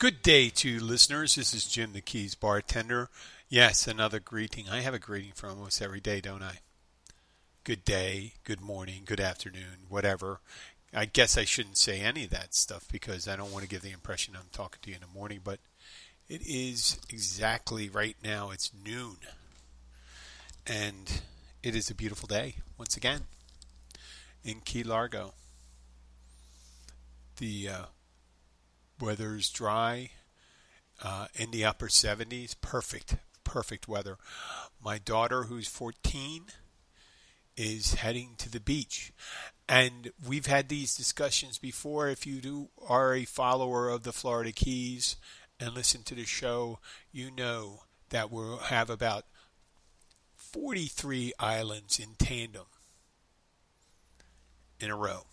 Good day to you listeners. This is Jim the Keys bartender. Yes, another greeting. I have a greeting for almost every day, don't I? Good day, good morning, good afternoon, whatever. I guess I shouldn't say any of that stuff because I don't want to give the impression I'm talking to you in the morning, but it is exactly right now. It's noon. And it is a beautiful day once again in Key Largo. The uh, weather's dry uh, in the upper 70s. Perfect, perfect weather. My daughter, who's 14, is heading to the beach. And we've had these discussions before. If you do, are a follower of the Florida Keys and listen to the show, you know that we'll have about 43 islands in tandem in a row,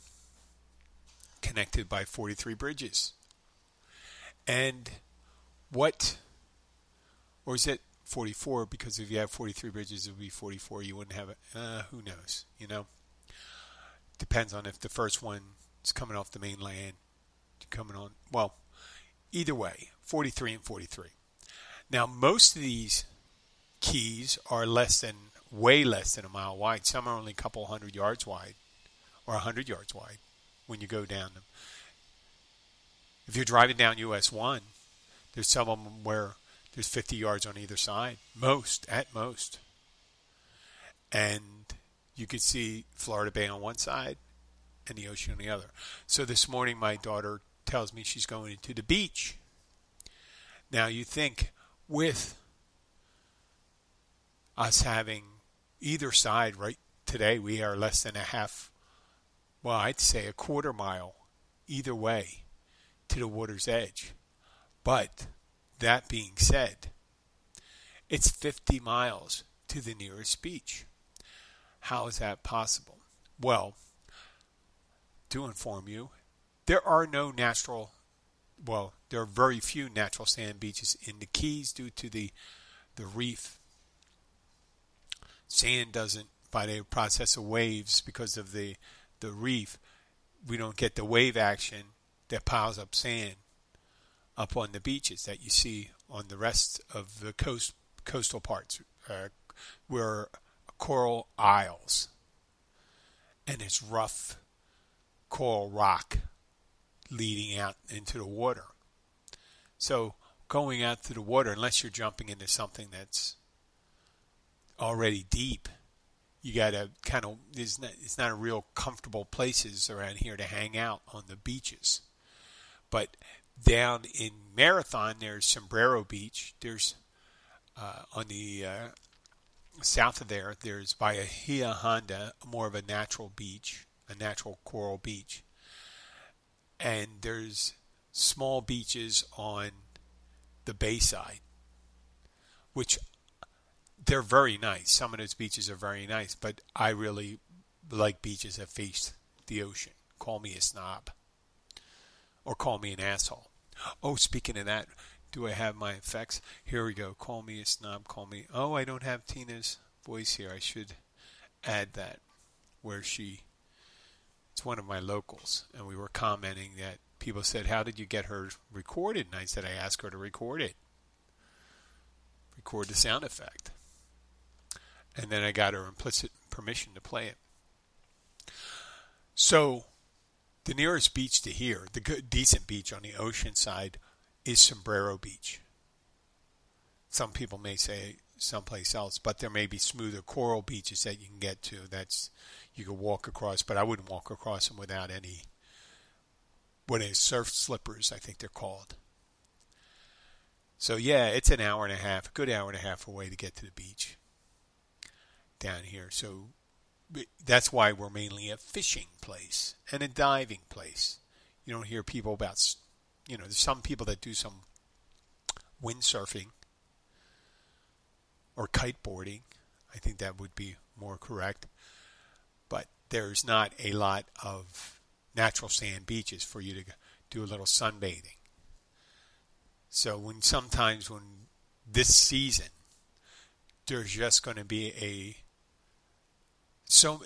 connected by 43 bridges. And what, or is it 44? Because if you have 43 bridges, it would be 44. You wouldn't have it. Uh, who knows? You know? Depends on if the first one is coming off the mainland, coming on. Well, either way, 43 and 43. Now, most of these keys are less than, way less than a mile wide. Some are only a couple hundred yards wide or a hundred yards wide when you go down them. If you're driving down US 1, there's some of them where there's 50 yards on either side, most, at most. And you could see Florida Bay on one side and the ocean on the other. So this morning, my daughter tells me she's going to the beach. Now, you think with us having either side right today, we are less than a half, well, I'd say a quarter mile either way to the water's edge. But that being said, it's 50 miles to the nearest beach. How is that possible? Well, to inform you, there are no natural, well, there are very few natural sand beaches in the Keys due to the, the reef. Sand doesn't, by the process of waves, because of the, the reef, we don't get the wave action that piles up sand up on the beaches that you see on the rest of the coast coastal parts uh, where coral isles and it's rough coral rock leading out into the water. So going out to the water, unless you're jumping into something that's already deep, you got to kind of it's not, it's not a real comfortable places around here to hang out on the beaches. But down in Marathon, there's Sombrero Beach. There's uh, on the uh, south of there, there's Bahia Honda, more of a natural beach, a natural coral beach. And there's small beaches on the bayside, which they're very nice. Some of those beaches are very nice, but I really like beaches that face the ocean. Call me a snob or call me an asshole. Oh, speaking of that, do I have my effects? Here we go. Call me a snob. Call me. Oh, I don't have Tina's voice here. I should add that where she. It's one of my locals, and we were commenting that people said, "How did you get her recorded?" And I said, "I asked her to record it, record the sound effect, and then I got her implicit permission to play it." So the nearest beach to here, the good, decent beach on the ocean side, is Sombrero Beach. Some people may say someplace else, but there may be smoother coral beaches that you can get to. That's you can walk across, but I wouldn't walk across them without any what is surf slippers, I think they're called. So yeah, it's an hour and a half, a good hour and a half away to get to the beach down here. So that's why we're mainly a fishing place and a diving place. You don't hear people about, you know, there's some people that do some windsurfing or kiteboarding. I think that would be more correct. But there's not a lot of natural sand beaches for you to do a little sunbathing. So when sometimes when this season there's just going to be a so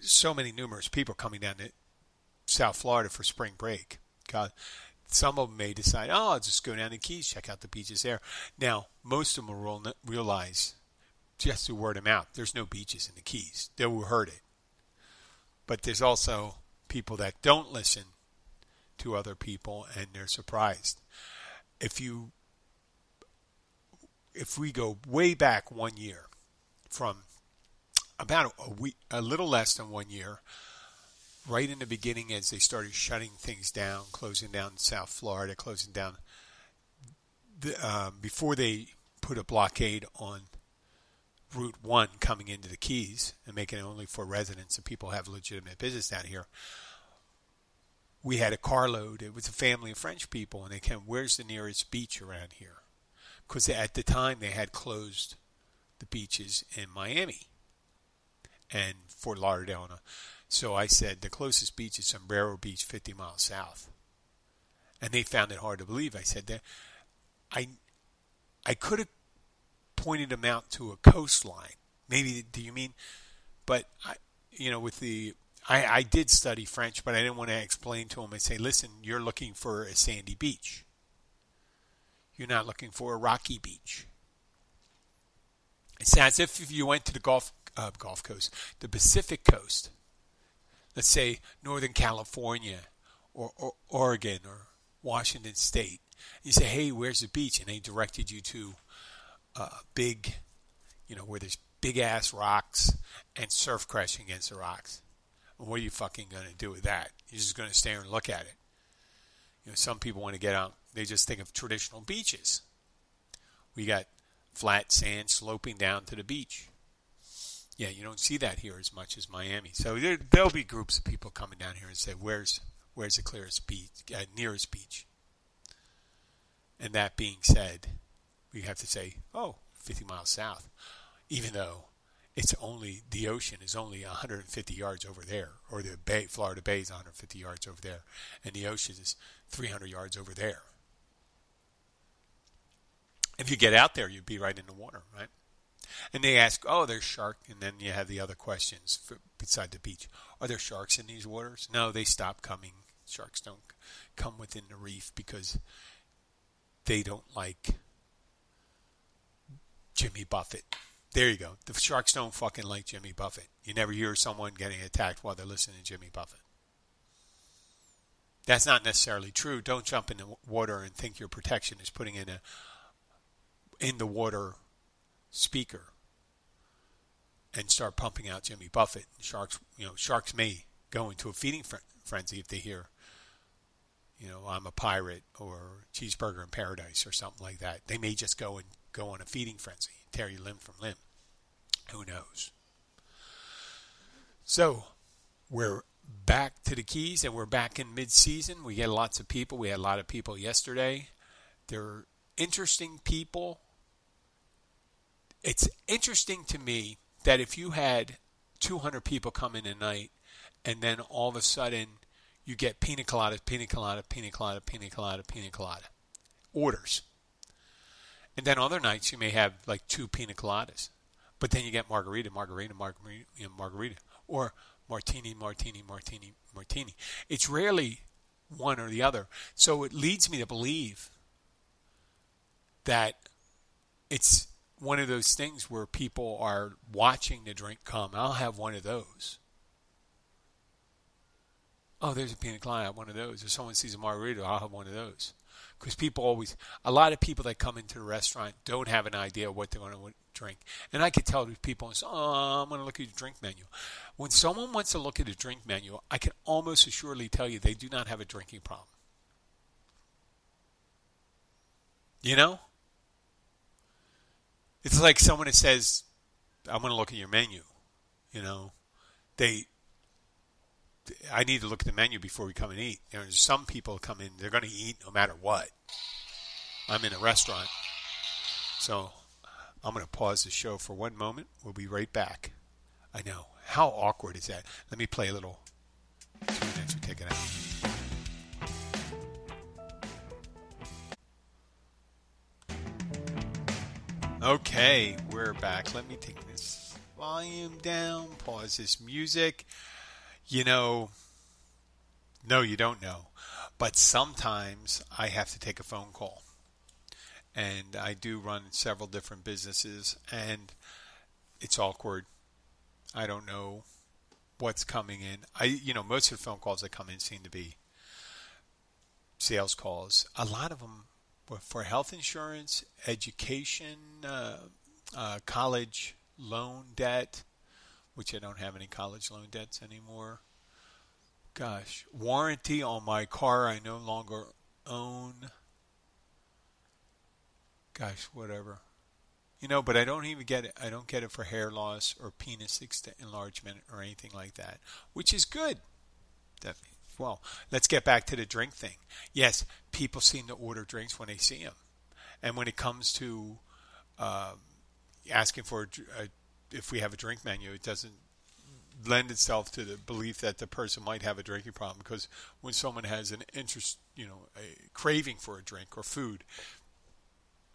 so many numerous people coming down to South Florida for spring break. God, some of them may decide, oh, I'll just go down the Keys, check out the beaches there. Now, most of them will realize just through word of mouth, there's no beaches in the Keys. They will heard it. But there's also people that don't listen to other people and they're surprised. If you if we go way back one year from about a week a little less than one year right in the beginning as they started shutting things down closing down South Florida closing down the, uh, before they put a blockade on Route 1 coming into the Keys and making it only for residents and people have legitimate business down here. We had a carload. It was a family of French people, and they came, where's the nearest beach around here? Because at the time they had closed the beaches in Miami and Fort Lauderdale. So I said the closest beach is Sombrero Beach, 50 miles south. And they found it hard to believe. I said that I I could have pointed them out to a coastline. Maybe do you mean? But I, you know, with the I, I did study French, but I didn't want to explain to them and say, listen, you're looking for a sandy beach. You're not looking for a rocky beach. It's as if you went to the Gulf uh, Gulf Coast, the Pacific Coast. Let's say Northern California, or, or Oregon, or Washington State. You say, hey, where's the beach? And they directed you to uh, big, you know, where there's big ass rocks and surf crashing against the rocks. And what are you fucking going to do with that? You're just going to stare and look at it. You know, some people want to get out, they just think of traditional beaches. We got flat sand sloping down to the beach. Yeah, you don't see that here as much as Miami. So there, will be groups of people coming down here and say, "Where's where's the clearest beach, uh, nearest beach?" And that being said, we have to say, oh, 50 miles south, even though it's only the ocean is only 150 yards over there, or the bay, Florida Bay is 150 yards over there, and the ocean is 300 yards over there. If you get out there, you'd be right in the water, right? And they ask, oh, there's shark, and then you have the other questions for, beside the beach. Are there sharks in these waters? No, they stop coming. Sharks don't come within the reef because they don't like Jimmy Buffett. There you go. The sharks don't fucking like Jimmy Buffett. You never hear someone getting attacked while they're listening to Jimmy Buffett. That's not necessarily true. Don't jump in the water and think your protection is putting in a in the water speaker and start pumping out Jimmy Buffett. Sharks, you know, sharks may go into a feeding frenzy if they hear, you know, I'm a pirate or cheeseburger in paradise or something like that. They may just go and go on a feeding frenzy, tear you limb from limb. Who knows? So, we're back to the Keys and we're back in mid season. We get lots of people. We had a lot of people yesterday. They're interesting people. It's interesting to me that if you had 200 people come in a night and then all of a sudden you get pina colada, pina colada, pina colada, pina colada, pina colada orders and then other nights you may have like two pina coladas, but then you get margarita, margarita, margarita, margarita, or martini, martini, martini, martini. It's rarely one or the other. So it leads me to believe that it's one of those things where people are watching the drink come. I'll have one of those. Oh, there's a pina colada, one of those. If someone sees a margarita, I'll have one of those because people always a lot of people that come into the restaurant don't have an idea what they're going to drink and i could tell these people oh i'm going to look at the drink menu when someone wants to look at a drink menu i can almost assuredly tell you they do not have a drinking problem you know it's like someone that says i'm going to look at your menu you know they I need to look at the menu before we come and eat. There's some people come in, they're going to eat no matter what. I'm in a restaurant. So I'm going to pause the show for one moment. We'll be right back. I know. How awkward is that? Let me play a little tune as we take it out. Okay, we're back. Let me take this volume down, pause this music. You know, no, you don't know. But sometimes I have to take a phone call. And I do run several different businesses, and it's awkward. I don't know what's coming in. I, you know, most of the phone calls that come in seem to be sales calls. A lot of them for health insurance, education, uh, uh, college loan debt, which I don't have any college loan debts anymore. Gosh, warranty on my car I no longer own. Gosh, whatever. You know, but I don't even get it. I don't get it for hair loss or penis enlargement or anything like that, which is good. Well, let's get back to the drink thing. Yes, people seem to order drinks when they see them, and when it comes to um, asking for a, a, if we have a drink menu, it doesn't lend itself to the belief that the person might have a drinking problem because when someone has an interest, you know, a craving for a drink or food,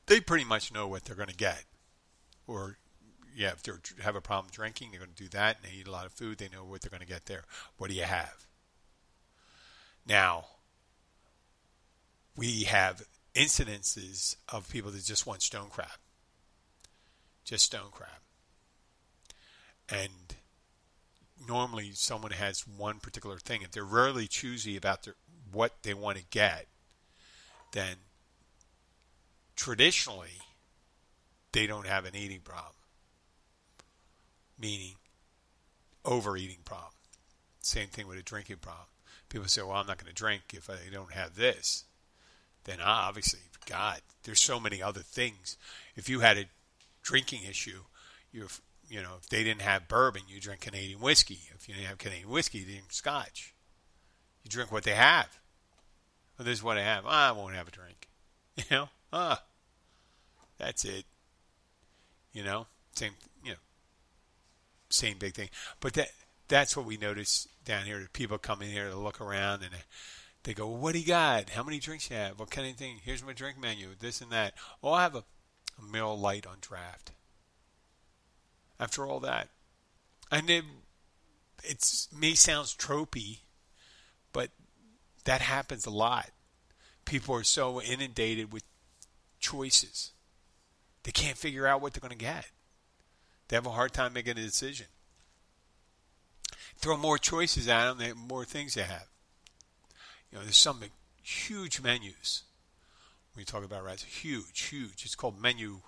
they pretty much know what they're going to get. Or, yeah, if they have a problem drinking, they're going to do that, and they eat a lot of food, they know what they're going to get there. What do you have? Now, we have incidences of people that just want stone crab, just stone crab, and normally someone has one particular thing. If they're rarely choosy about their, what they want to get, then traditionally they don't have an eating problem, meaning overeating problem. Same thing with a drinking problem. People say, well, I'm not going to drink if I don't have this. Then obviously, God, there's so many other things. If you had a drinking issue, you're you know, if they didn't have bourbon, you drink Canadian whiskey. If you didn't have Canadian whiskey, you drink Scotch. You drink what they have. Well, this is what I have. I won't have a drink. You know, ah, that's it. You know, same, you know, same big thing. But that that's what we notice down here. People come in here to look around and they go, well, "What do you got? How many drinks you have? What kind of thing? Here's my drink menu. This and that. Oh, I have a, a Miller Lite on draft after all that. And it it's may sounds tropey, but that happens a lot. People are so inundated with choices. They can't figure out what they're going to get. They have a hard time making a decision. Throw more choices at them, the more things they have. You know, there's some huge menus. When you talk about rats, huge, huge. It's called menu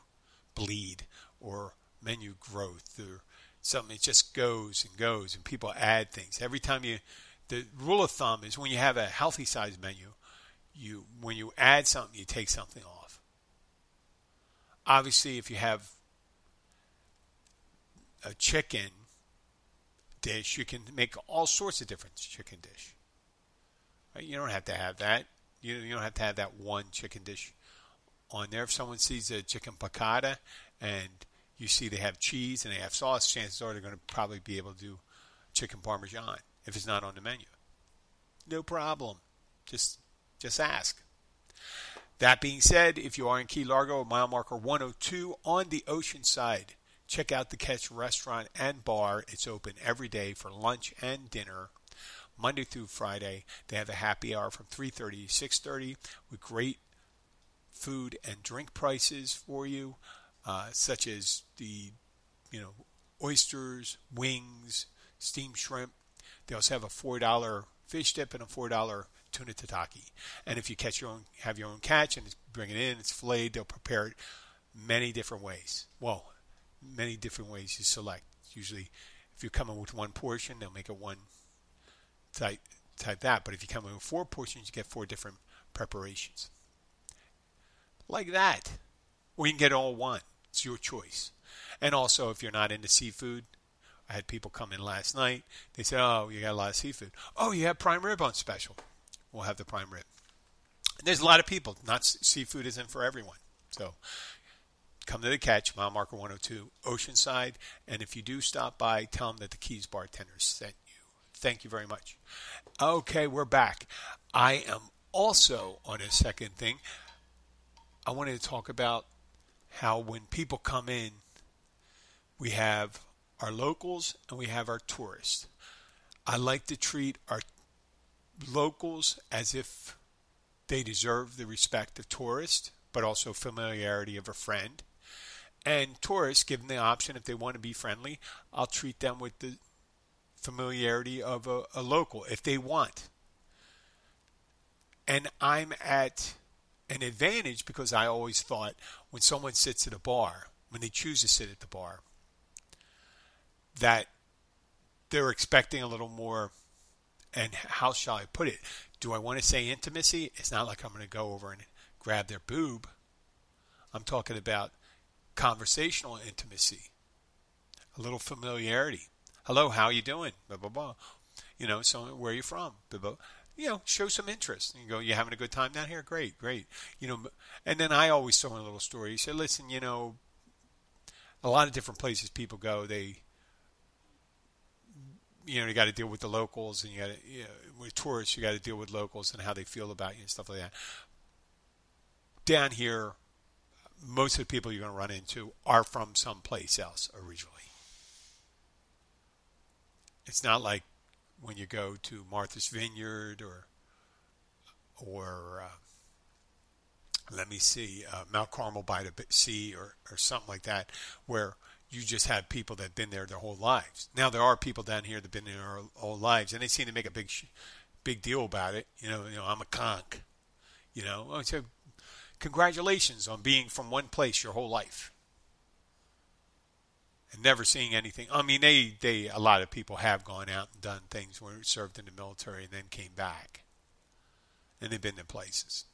bleed or menu growth or something. It just goes and goes, and people add things every time you. The rule of thumb is when you have a healthy size menu, you when you add something, you take something off. Obviously, if you have a chicken dish, you can make all sorts of different chicken dish. Right? You don't have to have that. You, you don't have to have that one chicken dish on there. If someone sees a chicken piccata and you see they have cheese and they have sauce, chances are they're going to probably be able to do chicken parmesan if it's not on the menu. No problem. Just just ask. That being said, if you are in Key Largo, mile marker 102 on the ocean side, check out the Catch Restaurant and Bar. It's open every day for lunch and dinner. Monday through Friday, they have a happy hour from 3:30 to 6:30 with great food and drink prices for you uh, such as the you know oysters, wings, steamed shrimp. They also have a four dollar fish dip and a four dollar tuna tataki. And if you catch your own, have your own catch and bring it in, it's filleted. They'll prepare it many different ways. Well, many different ways you select. Usually, if you're coming with one portion, they'll make it one type type that. But if you come in with four portions, you get four different preparations. Like that. Or you can get all one. It's your choice. And also, if you're not into seafood, I had people come in last night. They said, "Oh, you got a lot of seafood. Oh, you have prime rib on special. We'll have the prime rib." And there's a lot of people. Not seafood isn't for everyone. So come to the catch, mile marker 102, Oceanside. And if you do stop by, tell them that the Keys bartender sent you. Thank you very much. Okay, we're back. I am also on a second thing. I wanted to talk about how when people come in, we have our locals and we have our tourists. I like to treat our locals as if they deserve the respect of tourists, but also familiarity of a friend. And tourists, given the option, if they want to be friendly, I'll treat them with the familiarity of a, a local if they want. And I'm at an advantage because I always thought when someone sits at a bar, when they choose to sit at the bar, that they're expecting a little more. And how shall I put it? Do I want to say intimacy? It's not like I'm going to go over and grab their boob. I'm talking about conversational intimacy, a little familiarity. Hello, how you doing? Blah blah blah. You know, so where are you from? Blah blah. You know, show some interest. You go, you having a good time down here? Great, great. You know, and then I always in a little story. You say, listen, you know, a lot of different places people go, they you know, you got to deal with the locals, and you got to, you know, with tourists, you got to deal with locals and how they feel about you and stuff like that. Down here, most of the people you're going to run into are from someplace else originally. It's not like when you go to Martha's Vineyard or or uh, let me see uh, Mount Carmel by the sea or or something like that, where you just have people that've been there their whole lives. Now there are people down here that've been there their whole lives, and they seem to make a big big deal about it. You know, you know, I'm a conch. You know, so congratulations on being from one place your whole life and never seeing anything. I mean, they they a lot of people have gone out and done things where served in the military and then came back, and they've been to places.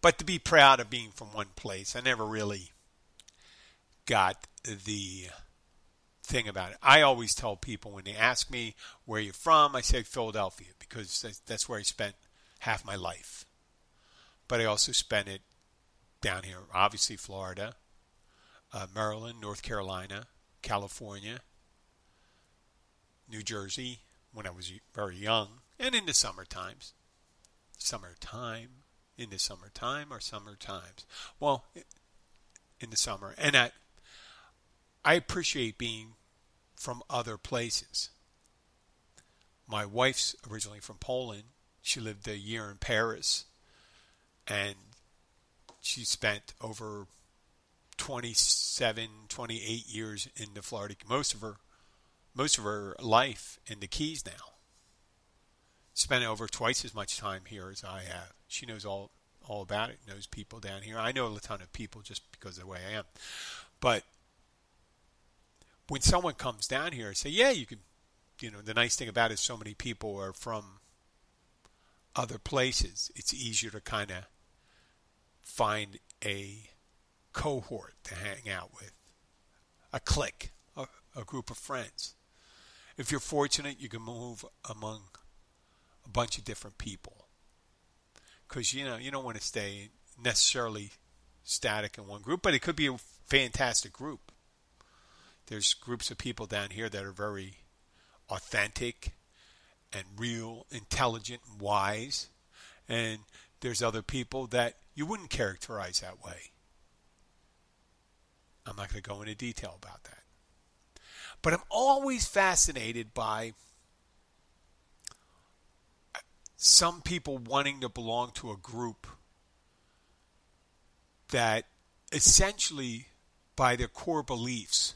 But to be proud of being from one place, I never really got the thing about it. I always tell people when they ask me where you're from, I say Philadelphia because that's where I spent half my life. But I also spent it down here, obviously Florida, uh, Maryland, North Carolina, California, New Jersey when I was very young, and in the summer times. Summertime, in the summertime or summer times. Well, in the summer. And I, I appreciate being from other places. My wife's originally from Poland. She lived a year in Paris and she spent over 27, 28 years in the Florida, most of her, most of her life in the Keys now. Spent over twice as much time here as I have. She knows all, all about it, knows people down here. I know a ton of people just because of the way I am. But when someone comes down here and say, yeah, you can, you know, the nice thing about it is so many people are from other places. It's easier to kind of find a cohort to hang out with, a clique, a, a group of friends. If you're fortunate, you can move among a bunch of different people because you know you don't want to stay necessarily static in one group, but it could be a fantastic group. There's groups of people down here that are very authentic and real, intelligent, and wise, and there's other people that you wouldn't characterize that way. I'm not going to go into detail about that. But I'm always fascinated by some people wanting to belong to a group that essentially, by their core beliefs,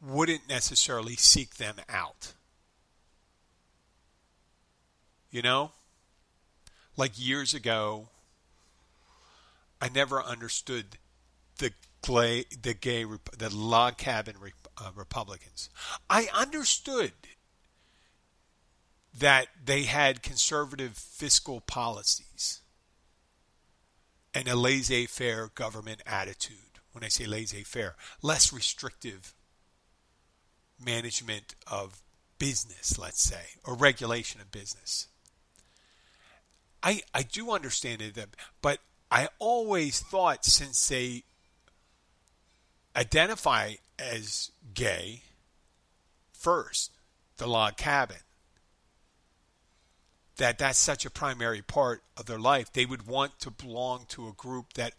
wouldn't necessarily seek them out. You know? Like years ago, I never understood the gay, the gay, the log cabin uh, Republicans. I understood that they had conservative fiscal policies and a laissez-faire government attitude. When I say laissez-faire, less restrictive management of business, let's say, or regulation of business. I I do understand it, but I always thought since they identify as gay first, the log cabin, that that's such a primary part of their life. They would want to belong to a group that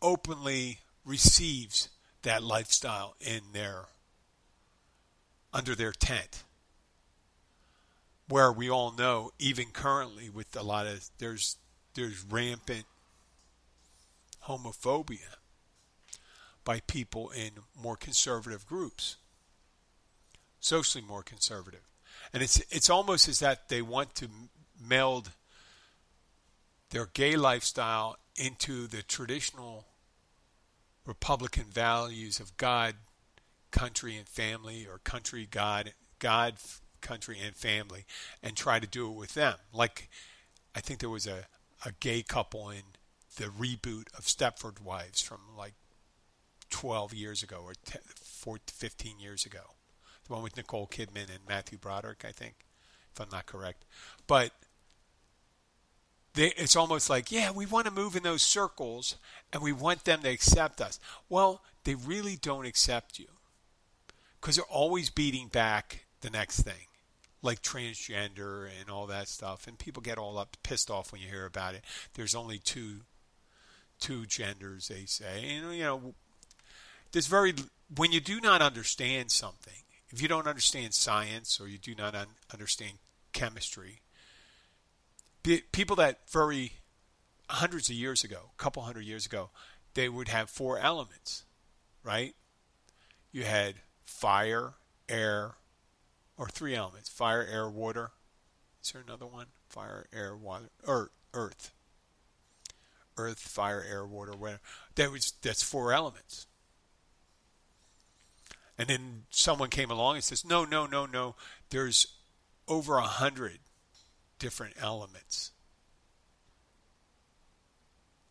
openly receives that lifestyle in their under their tent. Where we all know, even currently, with a lot of there's there's rampant homophobia by people in more conservative groups, socially more conservative, and it's it's almost as that they want to meld their gay lifestyle into the traditional Republican values of God, country, and family, or country, God, God, country, and family, and try to do it with them. Like, I think there was a, a gay couple in the reboot of Stepford Wives from like 12 years ago or 10, 14, 15 years ago. The one with Nicole Kidman and Matthew Broderick, I think, if I'm not correct. But they, it's almost like, yeah, we want to move in those circles and we want them to accept us. Well, they really don't accept you because they're always beating back the next thing, like transgender and all that stuff. And people get all up pissed off when you hear about it. There's only two two genders, they say. And you know, there's very when you do not understand something, if you don't understand science or you do not un- understand chemistry, people that very hundreds of years ago, a couple hundred years ago, they would have four elements, right? You had fire, air, or three elements: fire, air, water. Is there another one? Fire, air, water, or earth. Earth, fire, air, water, whatever. That was that's four elements. And then someone came along and says, "No, no, no, no. There's over a hundred different elements.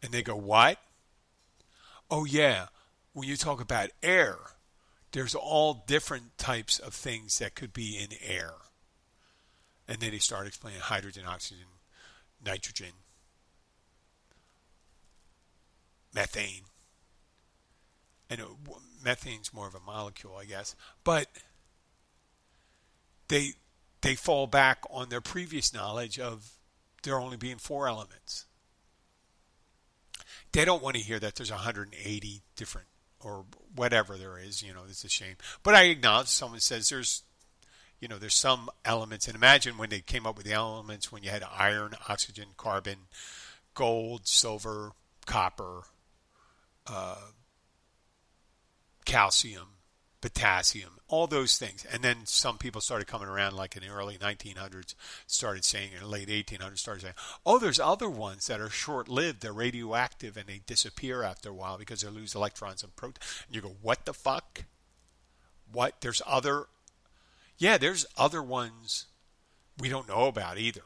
And they go, What? Oh, yeah. When you talk about air, there's all different types of things that could be in air. And then he started explaining hydrogen, oxygen, nitrogen, methane. And methane's more of a molecule, I guess. But they they fall back on their previous knowledge of there only being four elements. They don't want to hear that there's 180 different or whatever there is. You know, it's a shame. But I acknowledge someone says there's, you know, there's some elements. And imagine when they came up with the elements when you had iron, oxygen, carbon, gold, silver, copper, uh, calcium, potassium, all those things. And then some people started coming around, like in the early 1900s, started saying, in the late 1800s, started saying, oh, there's other ones that are short lived, they're radioactive, and they disappear after a while because they lose electrons and protons. And you go, what the fuck? What? There's other. Yeah, there's other ones we don't know about either.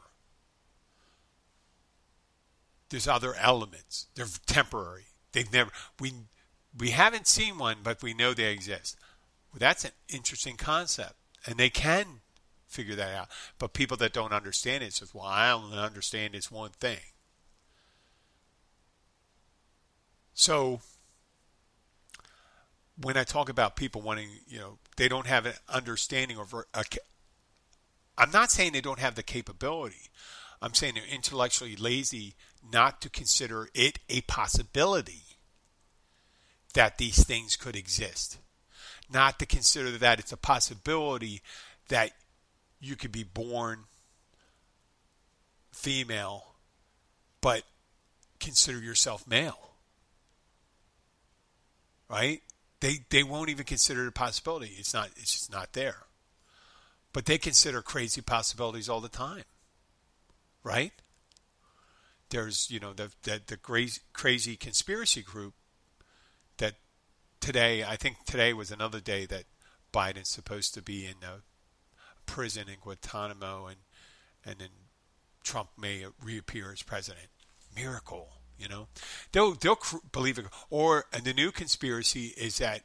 There's other elements. They're temporary. They've never we we haven't seen one, but we know they exist. Well, that's an interesting concept, and they can figure that out. But people that don't understand it says, "Well, I only understand this one thing." So when I talk about people wanting, you know, they don't have an understanding of I'm not saying they don't have the capability. I'm saying they're intellectually lazy not to consider it a possibility that these things could exist not to consider that it's a possibility that you could be born female, but consider yourself male. Right? They they won't even consider it a possibility. It's not it's just not there. But they consider crazy possibilities all the time. Right? There's, you know, the the, the crazy, crazy conspiracy group today, I think today was another day that Biden's supposed to be in a prison in Guantanamo, and and then Trump may reappear as president. Miracle, you know. They'll they'll believe it. Or and the new conspiracy is that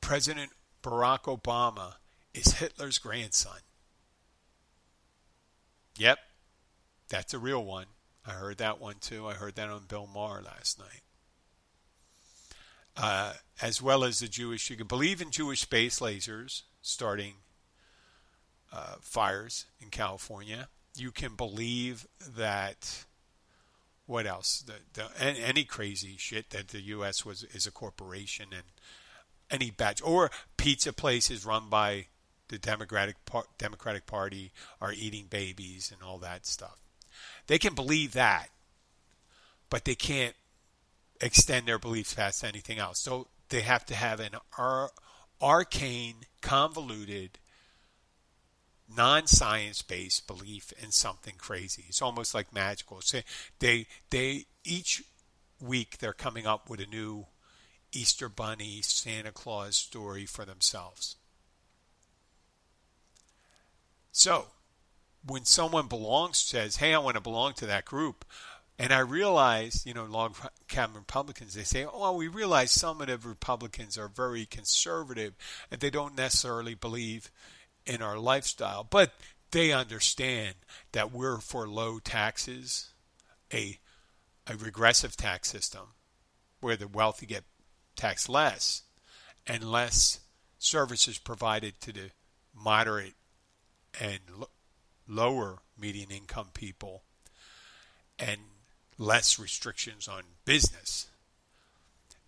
President Barack Obama is Hitler's grandson. Yep, that's a real one. I heard that one too. I heard that on Bill Maher last night uh, as well as the Jewish. You can believe in Jewish space lasers starting uh, fires in California. You can believe that. What else? The, the, any crazy shit that the U.S. was is a corporation and any batch or pizza place is run by the Democratic Democratic Party are eating babies and all that stuff. They can believe that, but they can't extend their beliefs past anything else. So they have to have an ar- arcane, convoluted, non-science based belief in something crazy. It's almost like magical. So they they each week they're coming up with a new Easter bunny Santa Claus story for themselves. So, when someone belongs says, "Hey, I want to belong to that group," and I realize, you know, log cabin Republicans, they say, "Oh, we realize some of the Republicans are very conservative and they don't necessarily believe in our lifestyle, but they understand that we're for low taxes, a a regressive tax system where the wealthy get taxed less and less services provided to the moderate and lower median income people. And less restrictions on business,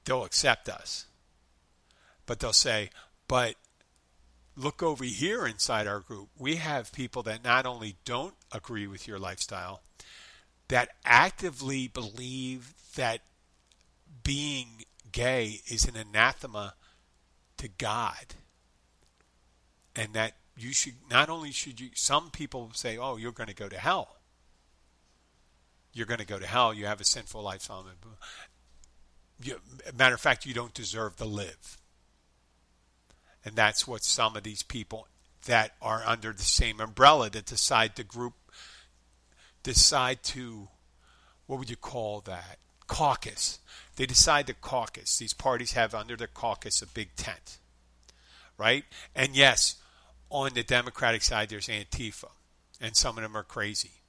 they'll accept us. But they'll say, but look over here inside our group. We have people that not only don't agree with your lifestyle, that actively believe that being gay is an anathema to God. And that you should not only should you some people say, "Oh, you're going to go to hell." You're going to go to hell. You have a sinful lifestyle. You, matter of fact, you don't deserve to live. And that's what some of these people that are under the same umbrella that decide to group, decide to, what would you call that? Caucus. They decide to caucus. These parties have under their caucus a big tent, right? And yes, on the Democratic side, there's Antifa, and some of them are crazy,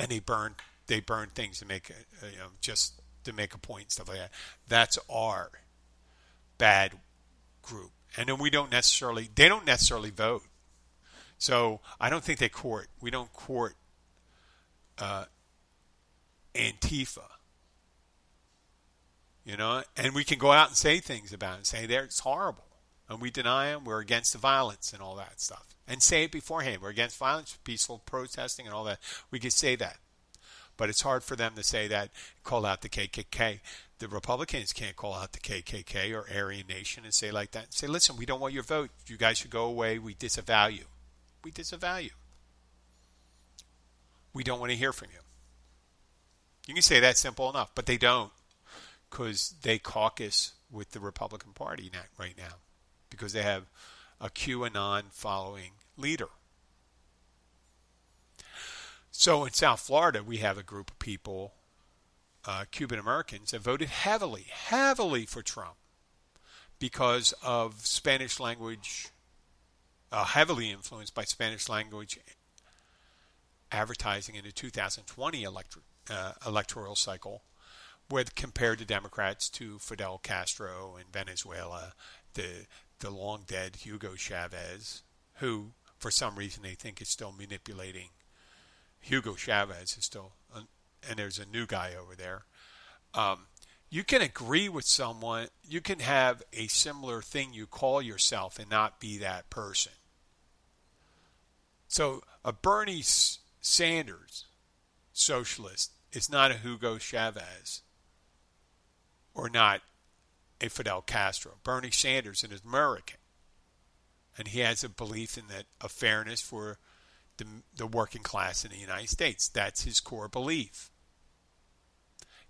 and they burn they burn things to make you know, just to make a point and stuff like that. That's our bad group, and then we don't necessarily they don't necessarily vote, so I don't think they court. We don't court uh, Antifa. You know, and we can go out and say things about it, say there it's horrible and we deny them. We're against the violence and all that stuff. And say it beforehand. We're against violence, peaceful protesting, and all that. We could say that. But it's hard for them to say that, call out the KKK. The Republicans can't call out the KKK or Aryan Nation and say like that. Say, listen, we don't want your vote. You guys should go away. We disavow you. We disavow you. We don't want to hear from you. You can say that simple enough, but they don't because they caucus with the Republican Party right now because they have a QAnon following leader. So in South Florida, we have a group of people, uh, Cuban Americans, that voted heavily, heavily for Trump because of Spanish language, uh, heavily influenced by Spanish language advertising in the 2020 elector, uh, electoral cycle, with compared to Democrats to Fidel Castro in Venezuela, the the long dead Hugo Chavez, who for some reason they think is still manipulating. Hugo Chavez is still, and there's a new guy over there. Um, you can agree with someone, you can have a similar thing you call yourself and not be that person. So a Bernie Sanders socialist is not a Hugo Chavez or not a Fidel Castro. Bernie Sanders is American, and he has a belief in that a fairness for the, the working class in the United States. That's his core belief.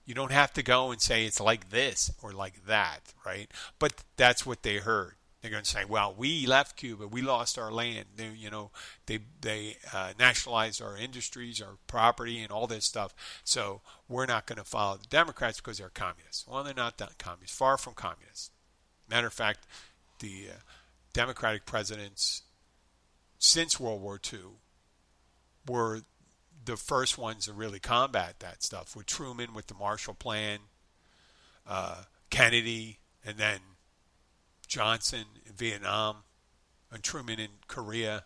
You don't have to go and say it's like this or like that, right? But that's what they heard. They're going to say, "Well, we left Cuba, we lost our land. They, you know, they they uh, nationalized our industries, our property, and all this stuff. So we're not going to follow the Democrats because they're communists. Well, they're not communists. Far from communists. Matter of fact, the uh, Democratic presidents since World War II were the first ones to really combat that stuff. With Truman, with the Marshall Plan, uh, Kennedy, and then Johnson in Vietnam and Truman in Korea.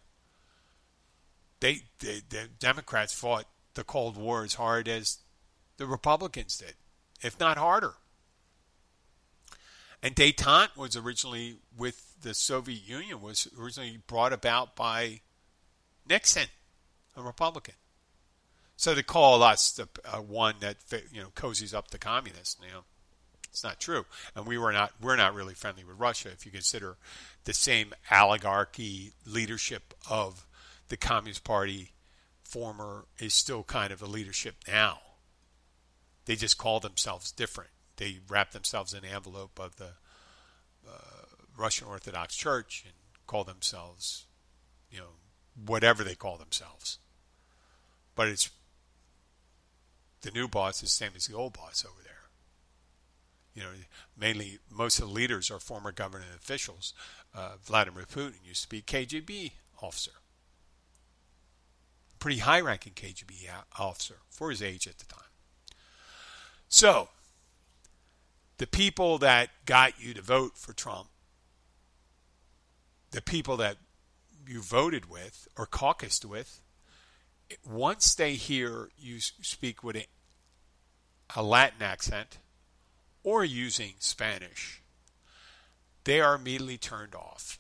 They, they, the Democrats fought the Cold War as hard as the Republicans did, if not harder. And détente was originally with the Soviet Union was originally brought about by Nixon, a Republican. So to call us the uh, one that you know cozies up the communists, you know, it's not true. And we were not we're not really friendly with Russia if you consider the same oligarchy leadership of the Communist Party former is still kind of a leadership now. They just call themselves different. They wrap themselves in the envelope of the uh, Russian Orthodox Church and call themselves, you know, whatever they call themselves. But it's the new boss is the same as the old boss over there. You know, mainly most of the leaders are former government officials. Uh, Vladimir Putin used to be KGB officer, pretty high-ranking KGB officer for his age at the time. So, the people that got you to vote for Trump, the people that you voted with or caucused with, once they hear you speak with a, a Latin accent or using Spanish, they are immediately turned off.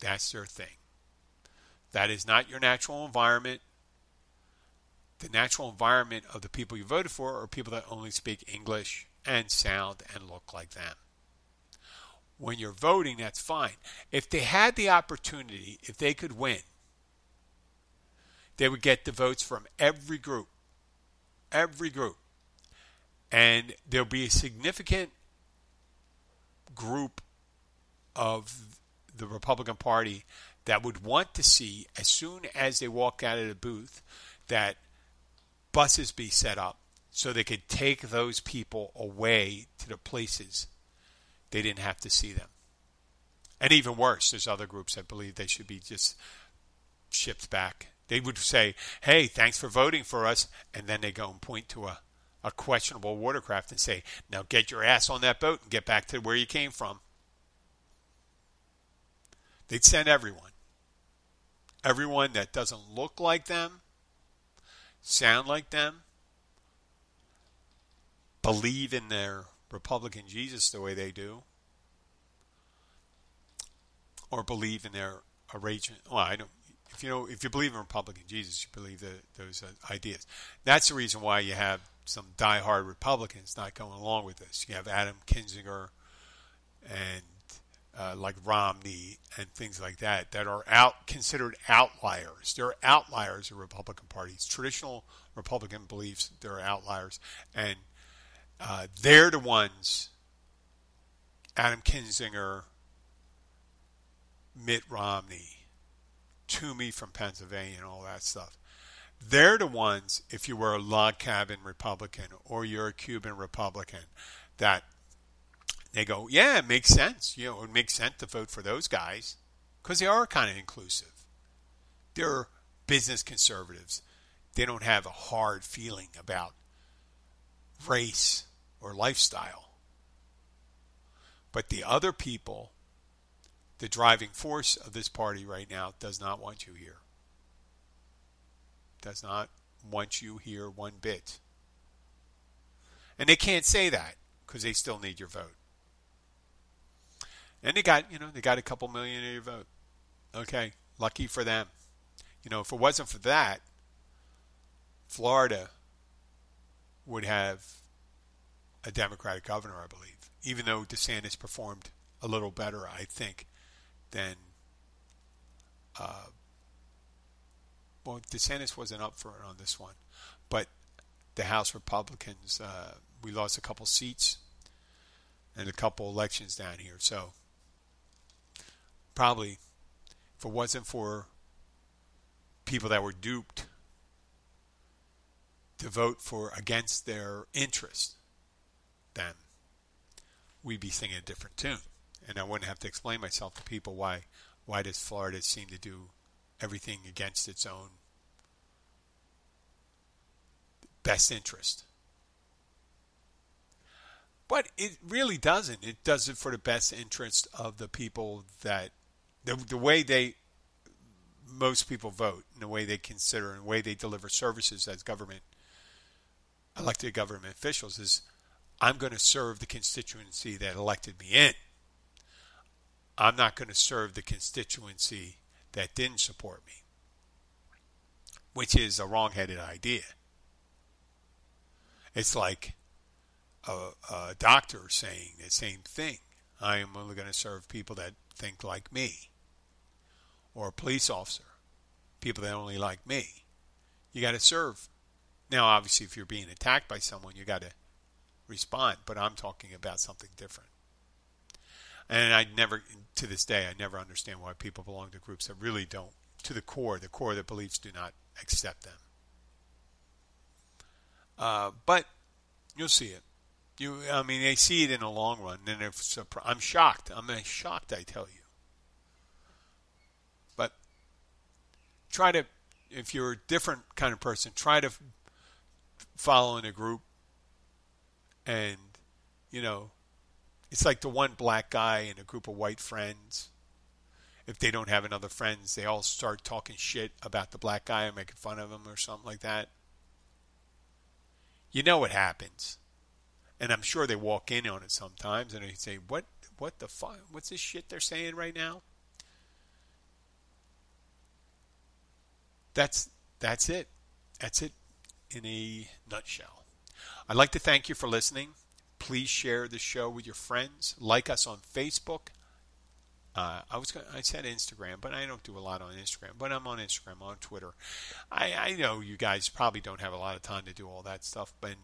That's their thing. That is not your natural environment. The natural environment of the people you voted for are people that only speak English and sound and look like them. When you're voting, that's fine. If they had the opportunity, if they could win, they would get the votes from every group. Every group. And there'll be a significant group of the Republican Party that would want to see, as soon as they walk out of the booth, that buses be set up so they could take those people away to the places they didn't have to see them. And even worse, there's other groups that believe they should be just shipped back. They would say, hey, thanks for voting for us. And then they go and point to a a questionable watercraft and say, now get your ass on that boat and get back to where you came from. They'd send everyone. Everyone that doesn't look like them, sound like them, believe in their Republican Jesus the way they do, or believe in their arrangement. Well, I don't. If you know, if you believe in Republican Jesus, you believe the, those uh, ideas. That's the reason why you have some die-hard Republicans not going along with this. You have Adam Kinzinger and uh, like Romney and things like that that are out considered outliers. They're outliers of Republican parties. Traditional Republican beliefs they're outliers, and uh, they're the ones. Adam Kinzinger, Mitt Romney, Toomey from Pennsylvania, and all that stuff. They're the ones, if you were a log cabin Republican or you're a Cuban Republican, that they go, yeah, it makes sense. You know, it makes sense to vote for those guys because they are kind of inclusive. They're business conservatives. They don't have a hard feeling about race or lifestyle. But the other people, the driving force of this party right now, does not want you here does not want you here one bit. And they can't say that because they still need your vote. And they got, you know, they got a couple million of your vote. Okay, lucky for them. You know, if it wasn't for that, Florida would have a Democratic governor, I believe, even though DeSantis performed a little better, I think, than uh, well, DeSantis wasn't up for it on this one, but the House Republicans, uh, we lost a couple seats and a couple elections down here. So probably, if it wasn't for people that were duped to vote for against their interest, then we'd be singing a different tune, and I wouldn't have to explain myself to people why why does Florida seem to do everything against its own best interest. But it really doesn't. It does it for the best interest of the people that the, the way they most people vote, and the way they consider, and the way they deliver services as government elected government officials is I'm going to serve the constituency that elected me in. I'm not going to serve the constituency that didn't support me, which is a wrong-headed idea. It's like a, a doctor saying the same thing. I am only going to serve people that think like me, or a police officer, people that only like me. You got to serve. Now, obviously, if you're being attacked by someone, you got to respond. But I'm talking about something different. And I never, to this day, I never understand why people belong to groups that really don't, to the core, the core of the beliefs do not accept them. Uh, but you'll see it. You, I mean, they see it in the long run. And if I'm shocked. I'm shocked. I tell you. But try to, if you're a different kind of person, try to follow in a group, and you know, it's like the one black guy in a group of white friends. If they don't have another friends, they all start talking shit about the black guy and making fun of him or something like that. You know what happens. And I'm sure they walk in on it sometimes and they say, What what the fuck what's this shit they're saying right now? That's that's it. That's it in a nutshell. I'd like to thank you for listening. Please share the show with your friends. Like us on Facebook. Uh, I was gonna, I said Instagram, but I don't do a lot on Instagram. But I'm on Instagram, on Twitter. I, I know you guys probably don't have a lot of time to do all that stuff, but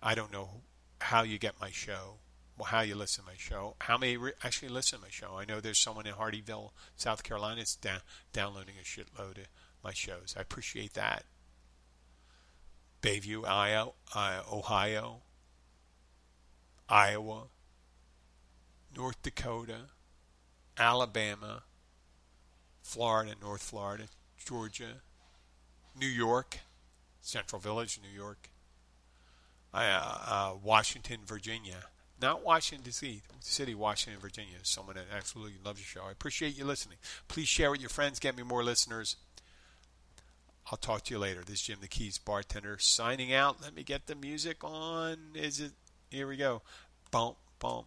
I don't know how you get my show, how you listen to my show, how many re- actually listen to my show. I know there's someone in Hardeeville, South Carolina, that's da- downloading a shitload of my shows. I appreciate that. Bayview, uh, Ohio, Iowa, North Dakota, Alabama, Florida, North Florida, Georgia, New York, Central Village, New York, uh, uh, Washington, Virginia. Not Washington, D.C., City, Washington, Virginia. Someone that absolutely loves your show. I appreciate you listening. Please share with your friends. Get me more listeners. I'll talk to you later. This is Jim the Keys bartender signing out. Let me get the music on. Is it? Here we go. Pam, pam.